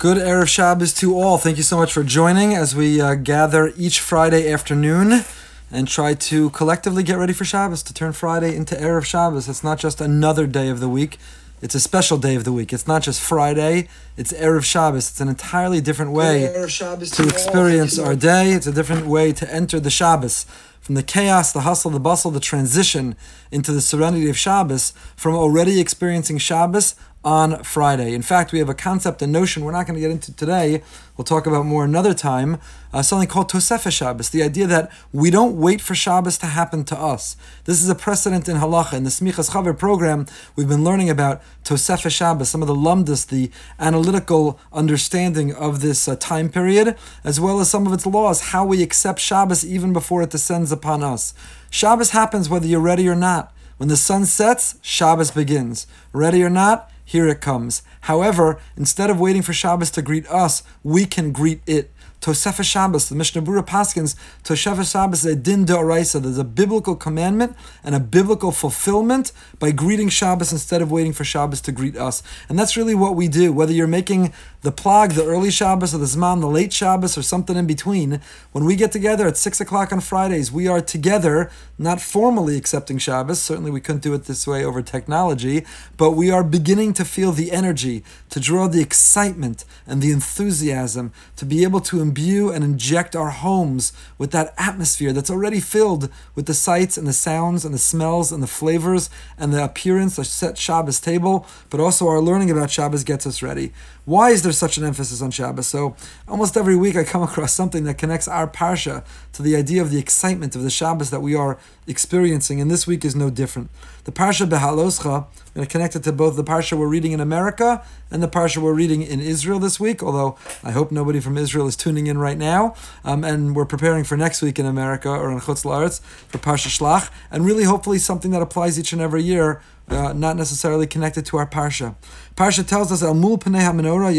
Good Erev Shabbos to all. Thank you so much for joining as we uh, gather each Friday afternoon and try to collectively get ready for Shabbos, to turn Friday into Erev Shabbos. It's not just another day of the week, it's a special day of the week. It's not just Friday, it's Erev Shabbos. It's an entirely different way to experience our day. It's a different way to enter the Shabbos. From the chaos, the hustle, the bustle, the transition into the serenity of Shabbos, from already experiencing Shabbos on Friday. In fact, we have a concept, a notion we're not going to get into today. We'll talk about more another time. Uh, something called Tosefah Shabbos, the idea that we don't wait for Shabbos to happen to us. This is a precedent in Halacha. In the Smichas Chaver program, we've been learning about Tosefah Shabbos, some of the lumdus, the analytical understanding of this uh, time period, as well as some of its laws, how we accept Shabbos even before it descends upon us. Shabbos happens whether you're ready or not. When the sun sets, Shabbos begins. Ready or not, here it comes. However, instead of waiting for Shabbos to greet us, we can greet it. Tosefah Shabbos, the Mishnah Berurah Paskins, Tosefah Shabbos is a din d'oraisa. There's a biblical commandment and a biblical fulfillment by greeting Shabbos instead of waiting for Shabbos to greet us. And that's really what we do. Whether you're making the plag, the early Shabbos, or the Zman, the late Shabbos, or something in between, when we get together at 6 o'clock on Fridays, we are together, not formally accepting Shabbos. Certainly we couldn't do it this way over technology, but we are beginning to feel the energy, to draw the excitement and the enthusiasm, to be able to imbue and inject our homes with that atmosphere that's already filled with the sights and the sounds and the smells and the flavors and the appearance of set Shabbos table, but also our learning about Shabbos gets us ready. Why is there such an emphasis on Shabbos? So almost every week I come across something that connects our parsha to the idea of the excitement of the Shabbos that we are experiencing, and this week is no different. The parsha Behaloscha, I'm going to connect it to both the parsha we're reading in America and the parsha we're reading in Israel this week. Although I hope nobody from Israel is tuning in right now, um, and we're preparing for next week in America or in Chutz La'aretz for parsha Shlach, and really hopefully something that applies each and every year uh, not necessarily connected to our parsha. Parsha tells us, "El menorah.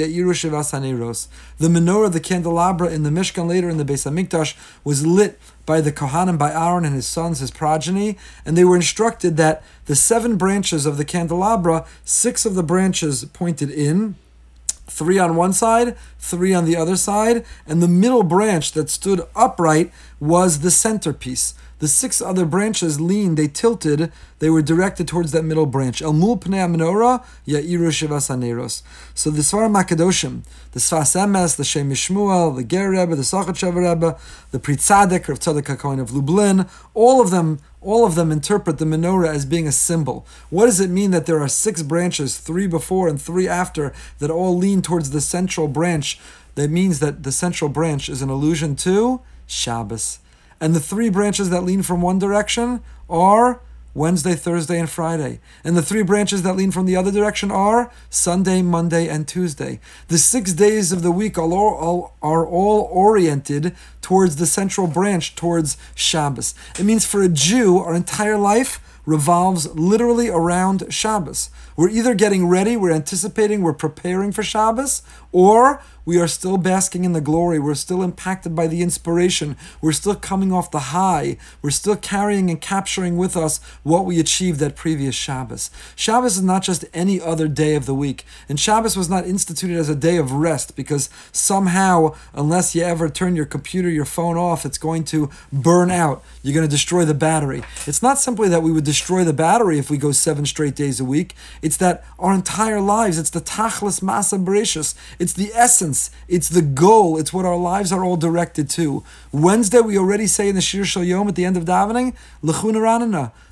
The menorah, the candelabra in the Mishkan, later in the Beis Hamikdash, was lit by the Kohanim, by Aaron and his sons, his progeny, and they were instructed that the seven branches of the candelabra, six of the branches pointed in, three on one side, three on the other side, and the middle branch that stood upright was the centerpiece. The six other branches leaned, they tilted, they were directed towards that middle branch. El mul pnei menorah ya'iru shivas haneros. So the Svarim Makadoshim, the Sfas Emes, the Shem Mishmuel, the Ger Rebbe, the Sochatchev Rebbe, the Pri Tzaddik of Tzadok HaKohen of Lublin, all of them all of them interpret the menorah as being a symbol. What does it mean that there are six branches, three before and three after, that all lean towards the central branch? That means that the central branch is an allusion to Shabbos. And the three branches that lean from one direction are Wednesday, Thursday, and Friday. And the three branches that lean from the other direction are Sunday, Monday, and Tuesday. The six days of the week are all, are all oriented towards the central branch, towards Shabbos. It means for a Jew, our entire life revolves literally around Shabbos. We're either getting ready, we're anticipating, we're preparing for Shabbos, or we are still basking in the glory. We're still impacted by the inspiration. We're still coming off the high. We're still carrying and capturing with us what we achieved that previous Shabbos. Shabbos is not just any other day of the week. And Shabbos was not instituted as a day of rest because somehow, unless you ever turn your computer, your phone off, it's going to burn out. You're going to destroy the battery. It's not simply that we would destroy the battery if we go seven straight days a week. It's that our entire lives, it's the tachlis masa bereshus. It's the essence. It's the goal. It's what our lives are all directed to. Wednesday, we already say in the Shir Shel Yom at the end of davening.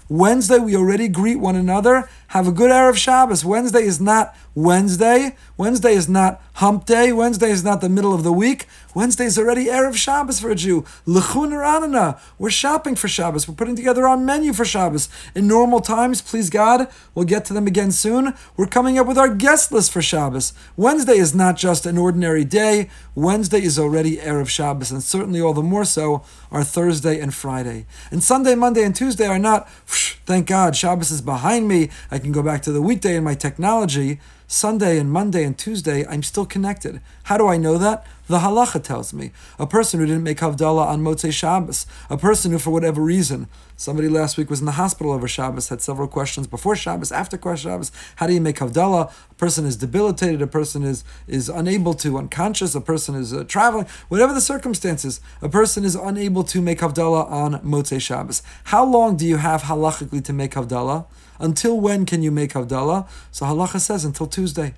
Wednesday, we already greet one another. Have a good Erev Shabbos. Wednesday is not Wednesday. Wednesday is not hump day. Wednesday is not the middle of the week. Wednesday is already Erev Shabbos for a Jew. Lechu Neranenah. We're shopping for Shabbos. We're putting together our menu for Shabbos. In normal times, please God, we'll get to them again soon. We're coming up with our guest list for Shabbos. Wednesday is not just an ordinary day. Wednesday is already Erev Shabbos, and certainly all the more so are Thursday and Friday. And Sunday, Monday, and Tuesday are not, thank God, Shabbos is behind me. I can go back to the weekday in my technology. Sunday and Monday and Tuesday, I'm still connected. How do I know that? The halacha tells me. A person who didn't make Havdalah on Motzei Shabbos, a person who, for whatever reason, somebody last week was in the hospital over Shabbos, had several questions before Shabbos, after Shabbos. How do you make Havdalah? A person is debilitated, a person is, is unable to, unconscious, a person is uh, traveling, whatever the circumstances, a person is unable to make Havdalah on Motzei Shabbos. How long do you have halachically to make Havdalah? Until when can you make Havdalah? So halacha says until Tuesday.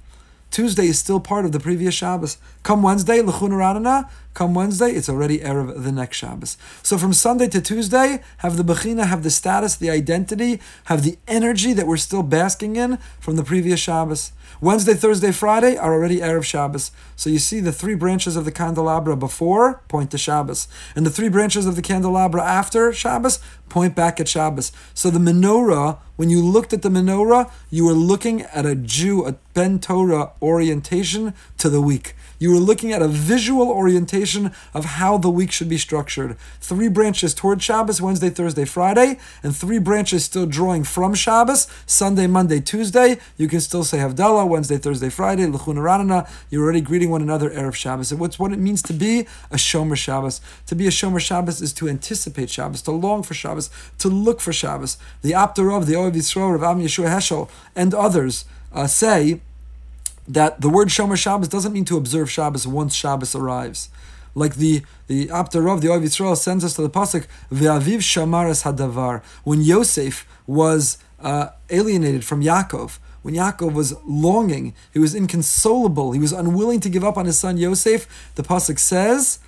Tuesday is still part of the previous Shabbos. Come Wednesday, Lechu Neranenah, come Wednesday, it's already Erev the next Shabbos. So from Sunday to Tuesday, have the Bechina, have the status, the identity, have the energy that we're still basking in from the previous Shabbos. Wednesday, Thursday, Friday are already Erev Shabbos. So you see the three branches of the candelabra before point to Shabbos. And the three branches of the candelabra after Shabbos point back at Shabbos. So the menorah, when you looked at the menorah, you were looking at a Jew, a Ben Torah orientation to the week. You were looking at a visual orientation of how the week should be structured. Three branches toward Shabbos, Wednesday, Thursday, Friday, and three branches still drawing from Shabbos, Sunday, Monday, Tuesday. You can still say Havdalah, Wednesday, Thursday, Friday, Lechu Neranenah. You're already greeting one another Erev Shabbos. And what's what it means to be a Shomer Shabbos. To be a Shomer Shabbos is to anticipate Shabbos, to long for Shabbos, to look for Shabbos. The Apter of the Ohev Yisrael, Rav Avraham Yehoshua Heschel, and others uh, say that the word Shomer Shabbos doesn't mean to observe Shabbos once Shabbos arrives. Like the the Apter Rov, the Ohev Yisrael sends us to the pasuk Ve'aviv Shamaras Hadavar. When Yosef was uh, alienated from Yaakov, when Yaakov was longing, he was inconsolable, he was unwilling to give up on his son Yosef. The pasuk says,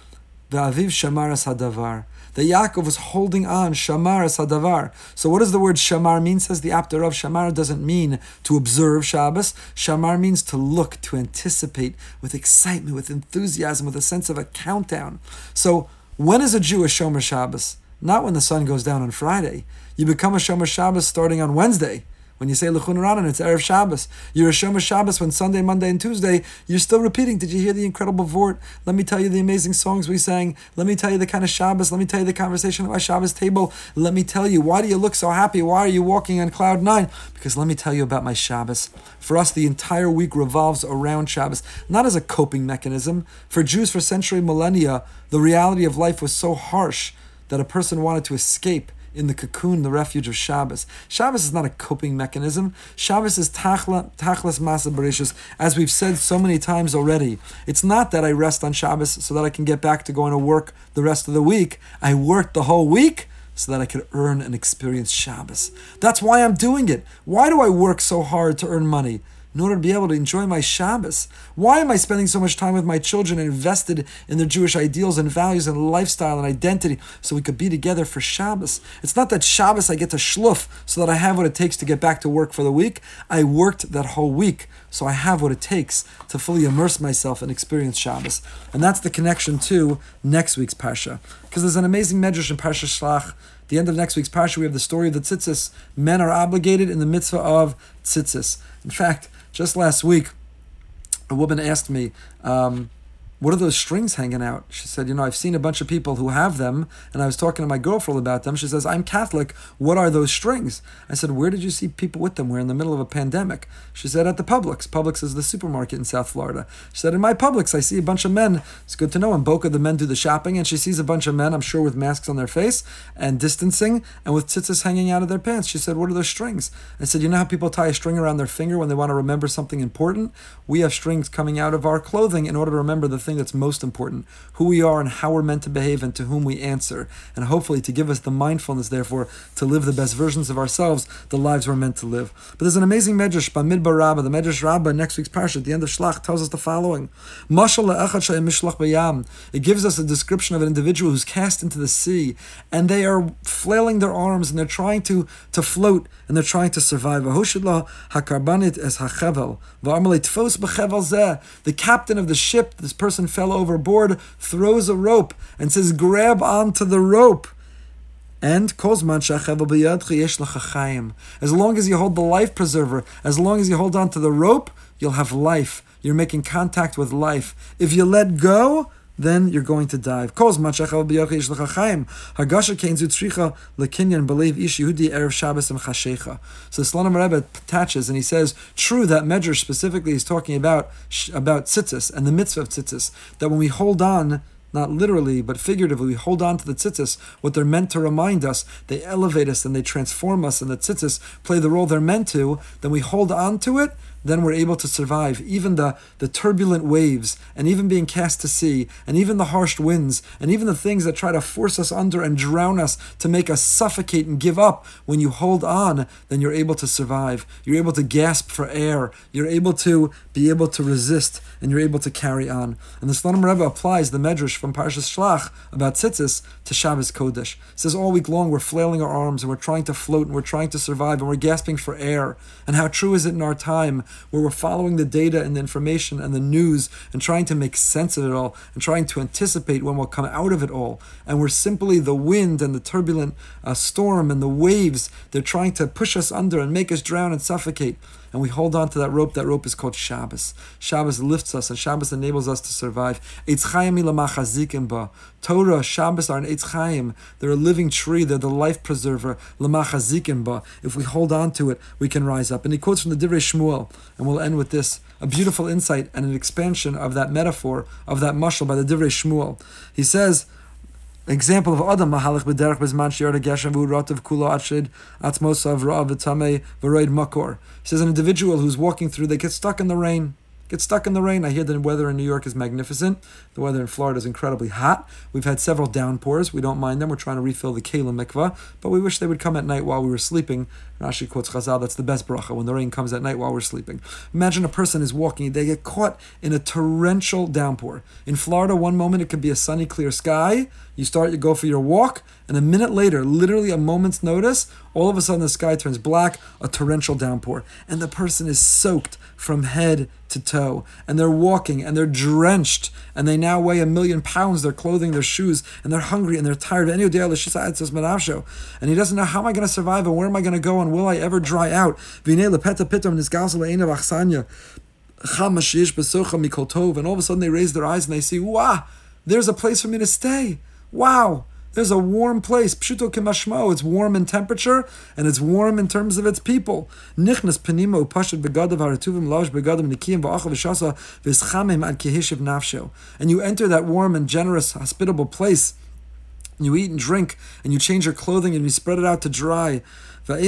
"Ve'aviv Shamaras Hadavar." That Yaakov was holding on, Shamar Sadavar. So what does the word Shamar mean? Says the Apter of Shamar doesn't mean to observe Shabbos. Shamar means to look, to anticipate with excitement, with enthusiasm, with a sense of a countdown. So when is a Jew a Shomer Shabbos? Not when the sun goes down on Friday. You become a Shomer Shabbos starting on Wednesday. When you say Lechun Ranan, it's Erev Shabbos. You're a Shomer Shabbos when Sunday, Monday, and Tuesday, you're still repeating. Did you hear the incredible Vort? Let me tell you the amazing songs we sang. Let me tell you the kind of Shabbos. Let me tell you the conversation at my Shabbos table. Let me tell you, why do you look so happy? Why are you walking on cloud nine? Because let me tell you about my Shabbos. For us, the entire week revolves around Shabbos, not as a coping mechanism. For Jews for century millennia, the reality of life was so harsh that a person wanted to escape in the cocoon, the refuge of Shabbos. Shabbos is not a coping mechanism. Shabbos is tachla, tachlas masa bereshus, as we've said so many times already. It's not that I rest on Shabbos so that I can get back to going to work the rest of the week. I work the whole week so that I could earn and experience Shabbos. That's why I'm doing it. Why do I work so hard to earn money? In order to be able to enjoy my Shabbos? Why am I spending so much time with my children and invested in their Jewish ideals and values and lifestyle and identity so we could be together for Shabbos? It's not that Shabbos I get to shluf so that I have what it takes to get back to work for the week. I worked that whole week so I have what it takes to fully immerse myself and experience Shabbos. And that's the connection to next week's Parsha. Because there's an amazing medrash in Parsha Shlach the end of next week's parsha, we have the story of the tzitzis. Men are obligated in the mitzvah of tzitzis. In fact, just last week, a woman asked me, um, what are those strings hanging out? She said, You know, I've seen a bunch of people who have them, and I was talking to my girlfriend about them. She says, I'm Catholic. What are those strings? I said, Where did you see people with them? We're in the middle of a pandemic. She said, At the Publix. Publix is the supermarket in South Florida. She said, In my Publix, I see a bunch of men. It's good to know. In Boca, the men do the shopping, and she sees a bunch of men, I'm sure, with masks on their face and distancing and with tzitzis hanging out of their pants. She said, What are those strings? I said, You know how people tie a string around their finger when they want to remember something important? We have strings coming out of our clothing in order to remember the thing thing that's most important who we are and how we're meant to behave and to whom we answer. And hopefully to give us the mindfulness, therefore, to live the best versions of ourselves, the lives we're meant to live. But there's an amazing medrash, Bamidbar Rabbah, the medrash Rabbah, next week's parsha, at the end of Shlach, tells us the following It gives us a description of an individual who's cast into the sea, and they are flailing their arms and they're trying to, to float and they're trying to survive. The captain of the ship, this person person fell overboard, throws a rope and says, Grab onto the rope. And as long as you hold the life preserver, as long as you hold on to the rope, you'll have life. You're making contact with life. If you let go, then you're going to chashecha. So the Slonim Rebbe attaches and he says, true that Medrash specifically is talking about about tzitzis and the mitzvah of tzitzis. That when we hold on not literally, but figuratively, we hold on to the tzitzis, what they're meant to remind us, they elevate us and they transform us, and the tzitzis play the role they're meant to, then we hold on to it, then we're able to survive even the, the turbulent waves, and even being cast to sea, and even the harsh winds, and even the things that try to force us under and drown us to make us suffocate and give up. When you hold on, then you're able to survive. You're able to gasp for air. You're able to be able to resist, and you're able to carry on. And the Slonim Rebbe applies the Medrash from Parshas Shlach about tzitzis to Shabbos Kodesh. It says all week long we're flailing our arms and we're trying to float and we're trying to survive and we're gasping for air. And how true is it in our time where we're following the data and the information and the news and trying to make sense of it all and trying to anticipate when we'll come out of it all. And we're simply the wind and the turbulent uh, storm and the waves. They're trying to push us under and make us drown and suffocate and we hold on to that rope. That rope is called Shabbos. Shabbos lifts us, and Shabbos enables us to survive. Torah, Shabbos are an Eitz Chaim. They're a living tree. They're the life preserver. If we hold on to it, we can rise up. And he quotes from the Divrei Shmuel, and we'll end with this a beautiful insight and an expansion of that metaphor, of that mashal by the Divrei Shmuel. He says, Example of Adam Mahalach b'derech bezman shi'ar geshem v'u rotav kulo atshid atzmosav ra'av v'tamei v'roid makor. He says an individual who's walking through, they get stuck in the rain get stuck in the rain. I hear the weather in New York is magnificent. The weather in Florida is incredibly hot. We've had several downpours. We don't mind them. We're trying to refill the Kela mikvah, but we wish they would come at night while we were sleeping. Rashi quotes Chazal, that's the best bracha, when the rain comes at night while we're sleeping. Imagine a person is walking, they get caught in a torrential downpour. In Florida, one moment it could be a sunny, clear sky. You start, you go for your walk, and a minute later, literally a moment's notice, all of a sudden the sky turns black, a torrential downpour, and the person is soaked from head to toe. And they're walking and they're drenched and they now weigh a million pounds, their clothing, their shoes, and they're hungry and they're tired. And he doesn't know how am I going to survive and where am I going to go and will I ever dry out? And all of a sudden they raise their eyes and they see, wow, there's a place for me to stay. Wow. There's a warm place. Pshuto kimashmo. Oh, it's warm in temperature and it's warm in terms of its people. Nichnas penimo upashad begadav haratuvim lash begadim nikiyim v'achav v'shasa v'schamim ad kehishiv nafsho. And you enter that warm and generous, hospitable place. You eat and drink and you change your clothing and you spread it out to dry. And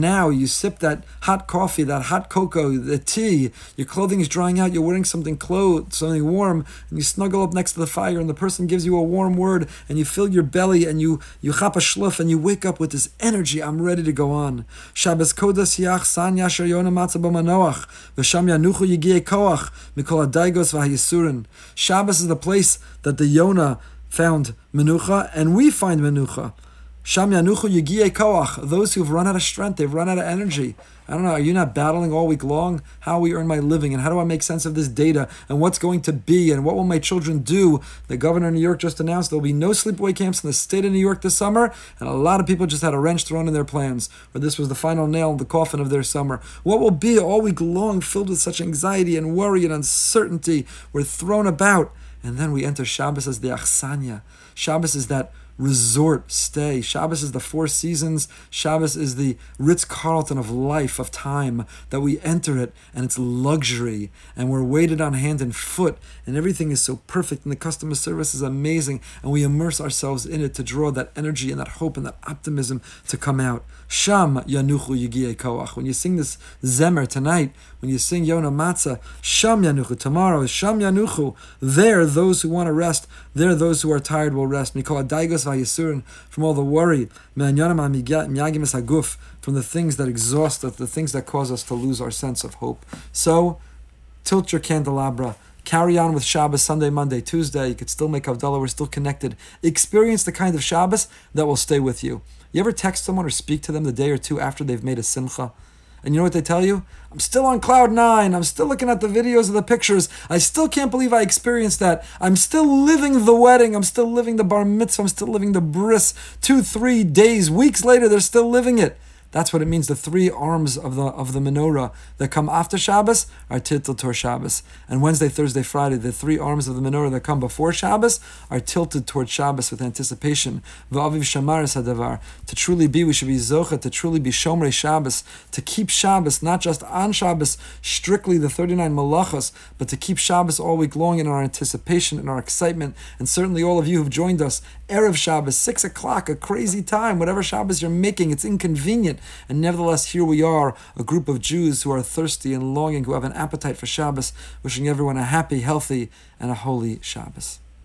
now you sip that hot coffee, that hot cocoa, the tea, your clothing is drying out, you're wearing something clothes, something warm, and you snuggle up next to the fire, and the person gives you a warm word, and you fill your belly, and you you a shluf, and you wake up with this energy, I'm ready to go on. Yach. Shabbos is the place that the Yona found menucha, and we find menucha. Sham Yanuchu Yigie Koach, those who've run out of strength, they've run out of energy. I don't know, are you not battling all week long? How we earn my living and how do I make sense of this data and what's going to be and what will my children do? The governor of New York just announced there'll be no sleepaway camps in the state of New York this summer, and a lot of people just had a wrench thrown in their plans, or this was the final nail in the coffin of their summer. What will be all week long filled with such anxiety and worry and uncertainty? We're thrown about, and then we enter Shabbos as the Achsanya. Shabbos is that resort stay. Shabbos is the four seasons. Shabbos is the Ritz Carlton of life, of time, that we enter it and it's luxury and we're waited on hand and foot and everything is so perfect and the customer service is amazing and we immerse ourselves in it to draw that energy and that hope and that optimism to come out. Sham Yanuchu Yigie Koach. When you sing this Zemer tonight, when you sing Yona Matzah, Sham Yanuchu. Tomorrow is Sham Yanuchu. There, those who want to rest, there, those who are tired will rest. Mikol Daigos Vayisurin, from all the worry, from the things that exhaust us, the things that cause us to lose our sense of hope. So, tilt your candelabra. Carry on with Shabbos Sunday, Monday, Tuesday. You could still make Havdalah. We're still connected. Experience the kind of Shabbos that will stay with you. You ever text someone or speak to them the day or two after they've made a simcha? And you know what they tell you? I'm still on cloud nine. I'm still looking at the videos of the pictures. I still can't believe I experienced that. I'm still living the wedding. I'm still living the bar mitzvah. I'm still living the bris. Two, three days, weeks later, they're still living it. That's what it means. The three arms of the of the menorah that come after Shabbos are tilted toward Shabbos. And Wednesday, Thursday, Friday, the three arms of the menorah that come before Shabbos are tilted toward Shabbos with anticipation. Shamaris hadavar. To truly be, we should be zocha, to truly be shomrei Shabbos, to keep Shabbos, not just on Shabbos, strictly the 39 malachas, but to keep Shabbos all week long in our anticipation and our excitement. And certainly all of you who've joined us, Erev Shabbos, 6 o'clock, a crazy time, whatever Shabbos you're making, it's inconvenient. And nevertheless, here we are, a group of Jews who are thirsty and longing, who have an appetite for Shabbos, wishing everyone a happy, healthy, and a holy Shabbos.